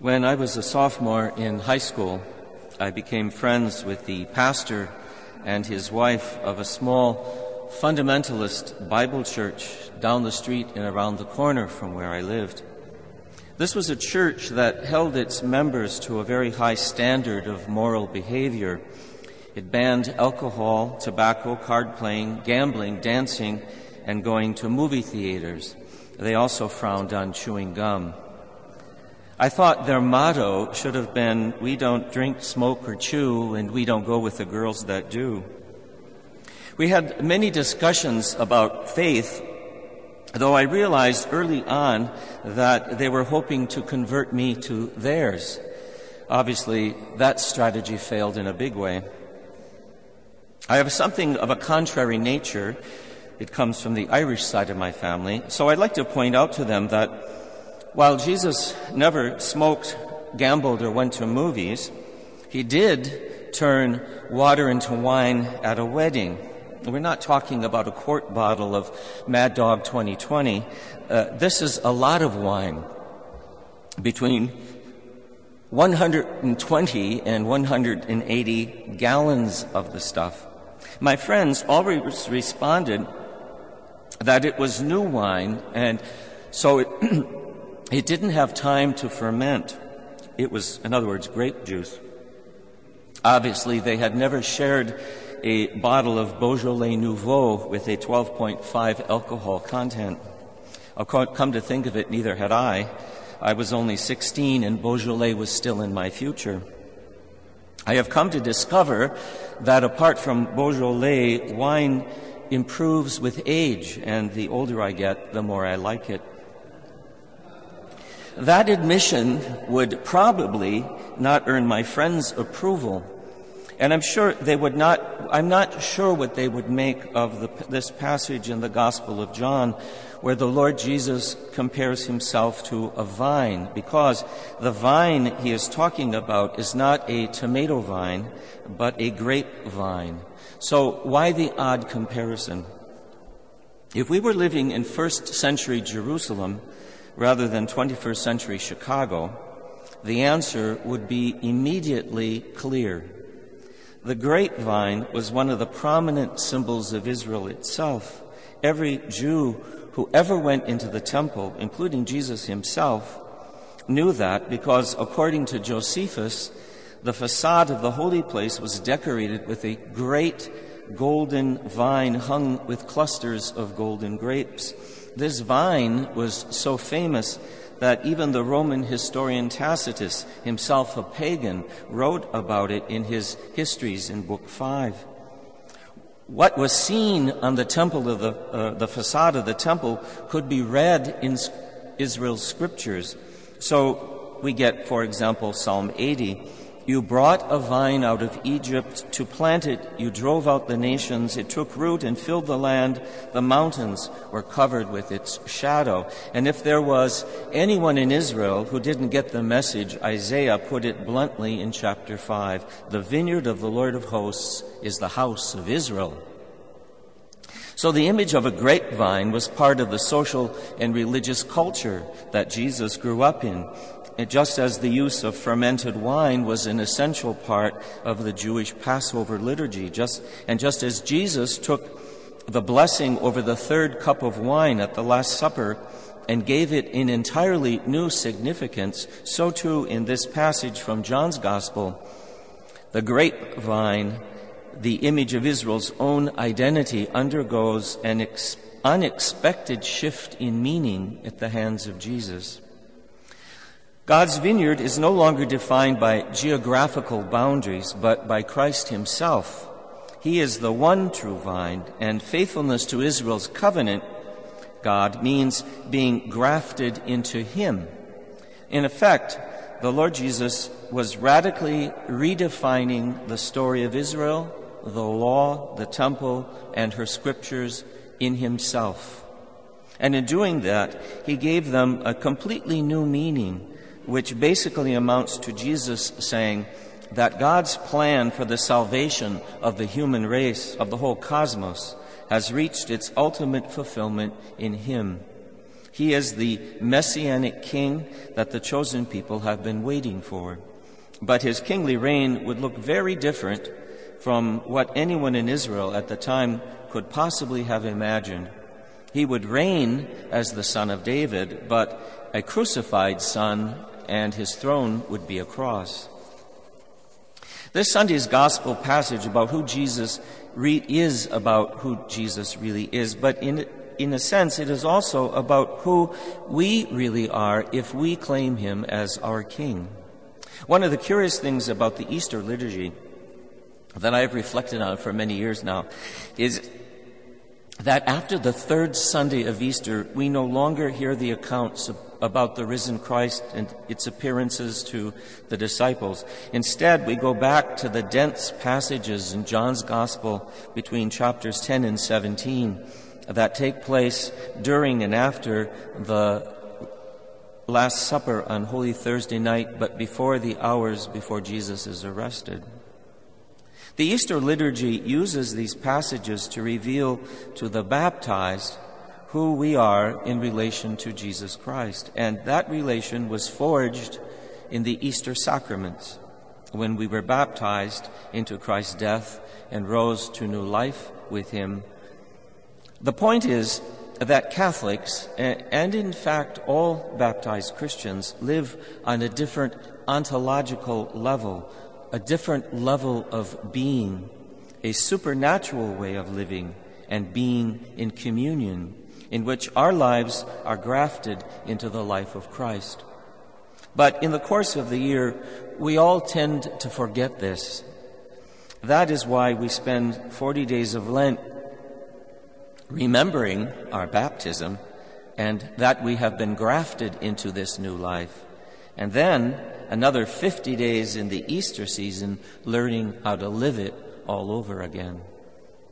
When I was a sophomore in high school, I became friends with the pastor and his wife of a small fundamentalist Bible church down the street and around the corner from where I lived. This was a church that held its members to a very high standard of moral behavior. It banned alcohol, tobacco, card playing, gambling, dancing, and going to movie theaters. They also frowned on chewing gum. I thought their motto should have been, We don't drink, smoke, or chew, and we don't go with the girls that do. We had many discussions about faith, though I realized early on that they were hoping to convert me to theirs. Obviously, that strategy failed in a big way. I have something of a contrary nature. It comes from the Irish side of my family. So I'd like to point out to them that while Jesus never smoked, gambled, or went to movies, he did turn water into wine at a wedding. We're not talking about a quart bottle of Mad Dog 2020. Uh, this is a lot of wine. Between 120 and 180 gallons of the stuff. My friends always responded that it was new wine, and so it It didn't have time to ferment. It was, in other words, grape juice. Obviously, they had never shared a bottle of Beaujolais Nouveau with a 12.5 alcohol content. I'll come to think of it, neither had I. I was only 16 and Beaujolais was still in my future. I have come to discover that apart from Beaujolais, wine improves with age, and the older I get, the more I like it. That admission would probably not earn my friends' approval. And I'm sure they would not, I'm not sure what they would make of the, this passage in the Gospel of John where the Lord Jesus compares himself to a vine because the vine he is talking about is not a tomato vine, but a grapevine. So why the odd comparison? If we were living in first century Jerusalem, rather than 21st century Chicago, the answer would be immediately clear. The grapevine was one of the prominent symbols of Israel itself. Every Jew who ever went into the temple, including Jesus himself, knew that because, according to Josephus, the facade of the holy place was decorated with a great golden vine hung with clusters of golden grapes. This vine was so famous that even the Roman historian Tacitus, himself a pagan, wrote about it in his histories in Book 5. What was seen on the temple of the, uh, the facade of the temple could be read in Israel's scriptures. So we get, for example, Psalm 80 you brought a vine out of Egypt to plant it. You drove out the nations. It took root and filled the land. The mountains were covered with its shadow. And if there was anyone in Israel who didn't get the message, Isaiah put it bluntly in chapter 5 The vineyard of the Lord of hosts is the house of Israel. So the image of a grapevine was part of the social and religious culture that Jesus grew up in. Just as the use of fermented wine was an essential part of the Jewish Passover liturgy, just, and just as Jesus took the blessing over the third cup of wine at the Last Supper and gave it an entirely new significance, so too in this passage from John's Gospel, the grapevine, the image of Israel's own identity, undergoes an ex- unexpected shift in meaning at the hands of Jesus. God's vineyard is no longer defined by geographical boundaries, but by Christ Himself. He is the one true vine, and faithfulness to Israel's covenant, God, means being grafted into Him. In effect, the Lord Jesus was radically redefining the story of Israel, the law, the temple, and her scriptures in Himself. And in doing that, He gave them a completely new meaning which basically amounts to Jesus saying that God's plan for the salvation of the human race, of the whole cosmos, has reached its ultimate fulfillment in Him. He is the messianic king that the chosen people have been waiting for. But his kingly reign would look very different from what anyone in Israel at the time could possibly have imagined. He would reign as the son of David, but a crucified son, and his throne would be a cross. This Sunday's gospel passage about who Jesus re- is about who Jesus really is, but in, in a sense, it is also about who we really are if we claim him as our king. One of the curious things about the Easter liturgy that I've reflected on for many years now is that after the third Sunday of Easter, we no longer hear the accounts about the risen Christ and its appearances to the disciples. Instead, we go back to the dense passages in John's Gospel between chapters 10 and 17 that take place during and after the Last Supper on Holy Thursday night, but before the hours before Jesus is arrested. The Easter liturgy uses these passages to reveal to the baptized who we are in relation to Jesus Christ. And that relation was forged in the Easter sacraments when we were baptized into Christ's death and rose to new life with Him. The point is that Catholics, and in fact all baptized Christians, live on a different ontological level, a different level of being, a supernatural way of living and being in communion, in which our lives are grafted into the life of Christ. But in the course of the year, we all tend to forget this. That is why we spend 40 days of Lent remembering our baptism and that we have been grafted into this new life. And then another 50 days in the Easter season learning how to live it all over again.